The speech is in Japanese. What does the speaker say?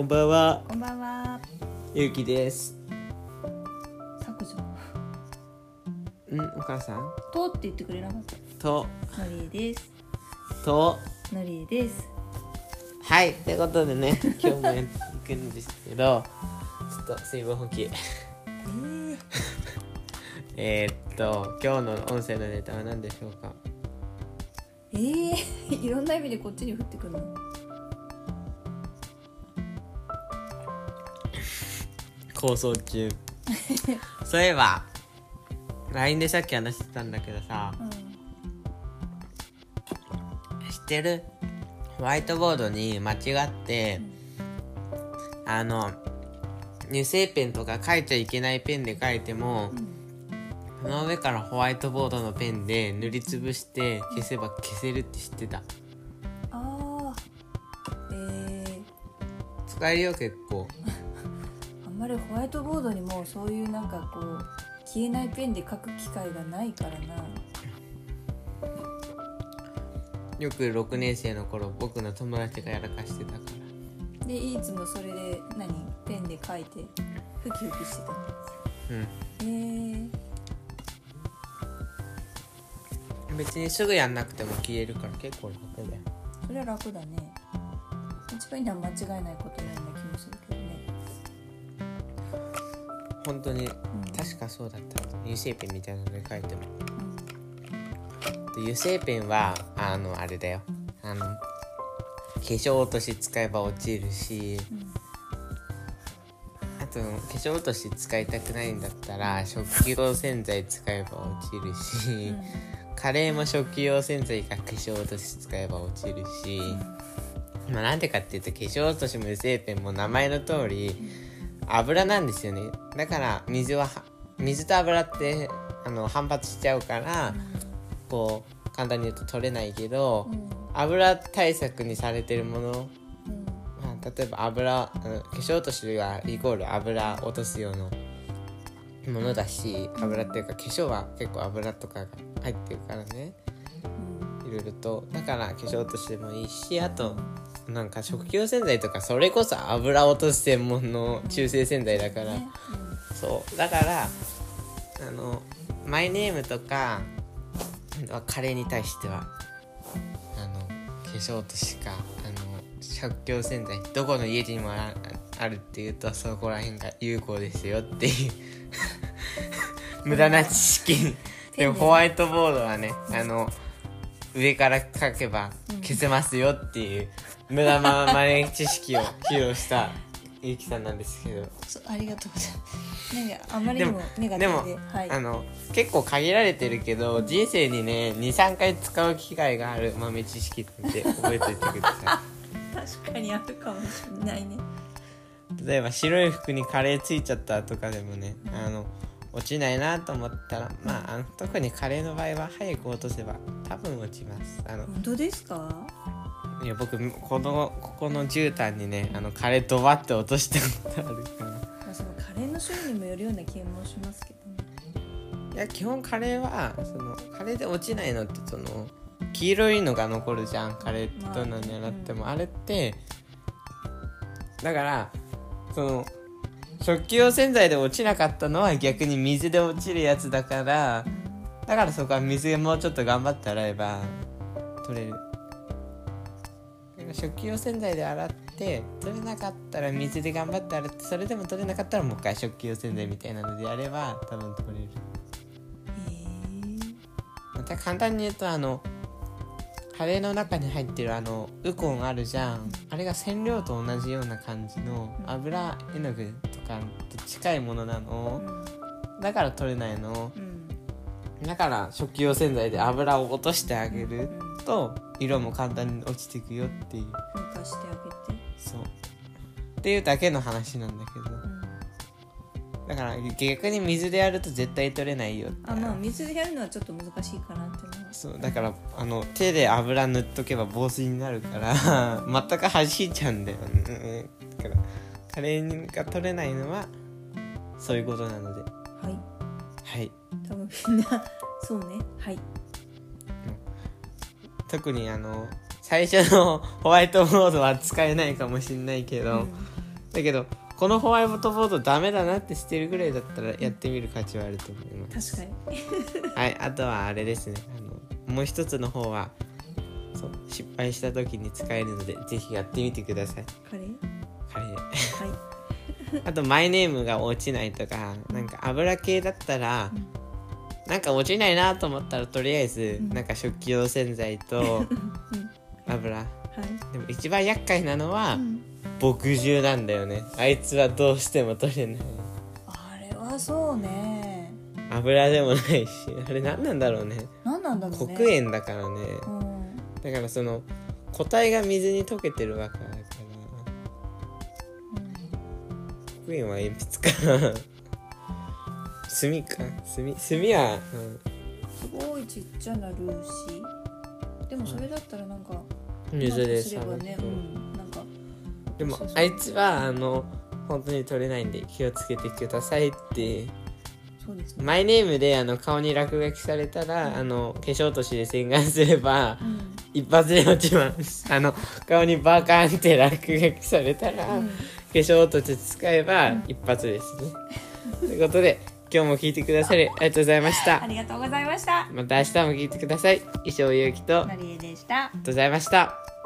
こんばんは、こんばんは。ゆうきです。削除。ん、お母さんとって言ってくれなかった。と、のりえです。と、のりえです。はい、ということでね、今日もやっていくんですけど、ちょっと水分補給。え えーっと、今日の音声のネタは何でしょうか？えー、いろんな意味でこっちに降ってくるの。構想中。そういえば、LINE でさっき話してたんだけどさ、うん。知ってる？ホワイトボードに間違って、あの油性ペンとか書いちゃいけないペンで書いても、その上からホワイトボードのペンで塗りつぶして消せば消せるって知ってたああ。えー、使えるよ結構 あんまりホワイトボードにもそういうなんかこう消えないペンで書く機会がないからな。よく6年生の頃僕の友達がやらかしてたからでいつもそれで何？ペンで書いてふきふきしてたの。うんえー、別にすぐやんなくても消えるから結構楽だよそれは楽だね。一番いいのは間違いないことのような気もするけどね。本当に確かそうだった。油性ペンみたいなので書いても。で油性ペンはあのあれだよ。あの化粧落とし使えば落ちるしあと化粧落とし使いたくないんだったら食器用洗剤使えば落ちるし、カレーも食器用洗剤か化粧落とし使えば落ちるし、まあなんでかっていうと化粧落としも油性ペンも名前の通り油なんですよね。だから水は水と油ってあの反発しちゃうから、こう簡単に言うと取れないけど、うん。油対策にされてるもの、うん。まあ、例えば油化粧落としはイコール油落とす用のものだし油っていうか化粧は結構油とかが入ってるからね。いろいろと。だから化粧落としでもいいしあとなんか食器用洗剤とかそれこそ油落とす専門の中性洗剤だから、ね。そう。だからあのマイネームとかカレーに対してはあの化粧落としかあの食器用洗剤どこの家にもああるっていうとそこら辺が有効ですよっていう。無駄な知識。でもホワイトボードはねあの上から書けば消せますよっていう無駄なマネ知識を 披露したゆきさんなんですけどそうありがとうございます。なんかあまりにもネガテでもィブで、はい。あの結構限られてるけど人生にね23回使う機会がある豆知識って覚えておいてくださ 確かにあるかもしれないね。い例えば白い服にカレーついちゃったとかでもねあの落ちないなと思ったらまああの特にカレーの場合は早く落とせば多分落ちますあの本当ですか？いや僕このここの絨毯にねあのカレードバって落としたことあるからまあそのカレーの種類にもよるような気もしますけどね。いや基本カレーはそのカレーで落ちないのってその黄色いのが残るじゃん。カレーってどんなに洗っても、あれってだからその食器用洗剤で落ちなかったのは逆に水で落ちるやつだからだからそこは水でもうちょっと頑張って洗えば取れる食器用洗剤で洗って取れなかったら水で頑張って洗ってそれでも取れなかったらもう一回食器用洗剤みたいなのでやれば多分取れる。へまた簡単に言うとあのカレーの中に入ってるあのウコンあるじゃん。あれが染料と同じような感じの油絵の具とかと近いものなえの。うんだから取れないの。うん。だから食器用洗剤で油を落としてあげると色も簡単に落ちていくよっていうしてあげて。そうっていうだけの話なんだけどうんだから逆に水でやると絶対取れないよあまあ水でやるのはちょっと難しいかなって思います。そうだからあの手で油塗っとけば防水になるから全く弾いちゃうんだよねだからカレーが取れないのはそういうことなのではい。はい多分みんなそうね。はい。特にあの最初の ホワイトボードは使えないかもしれないけど、うん。だけどこのホワイトボードダメだなってしてるぐらいだったらやってみる価値はあると思います。確かに。はいあとはあれですね。あのもう一つの方はそう失敗した時に使えるのでぜひやってみてください。カレーカレーはい。あとマイネームが落ちないとかなんか油系だったら、なんか落ちないなと思ったらとりあえず、うん。なんか食器用洗剤と 油。はい。でも一番厄介なのは、うん。墨汁なんだよね。あいつはどうしても取れない。あれはそうね。油でもないし。あれ何なんだろうね。何なんだろうね。黒塩だからね。うん。だからその固体が水に溶けてるわけだから。黒塩は鉛筆か墨か。墨墨は、すごいちっちゃなルーシでもそれだったらなんかうん、水ですればねうん。なんかでもあいつはあの本当に取れないんで気をつけてくださいって。そうですね。マイネームであの顔に落書きされたらあの化粧落としで洗顔すればうん。一発で落ちます。あの顔にバカンって落書きされたら、うん。化粧落とし使えば一発ですね。ということで今日も聞いてくださりありがとうございました。ありがとうございました。また明日も聞いてください。以上ゆうきとありがマリエでしたとうございました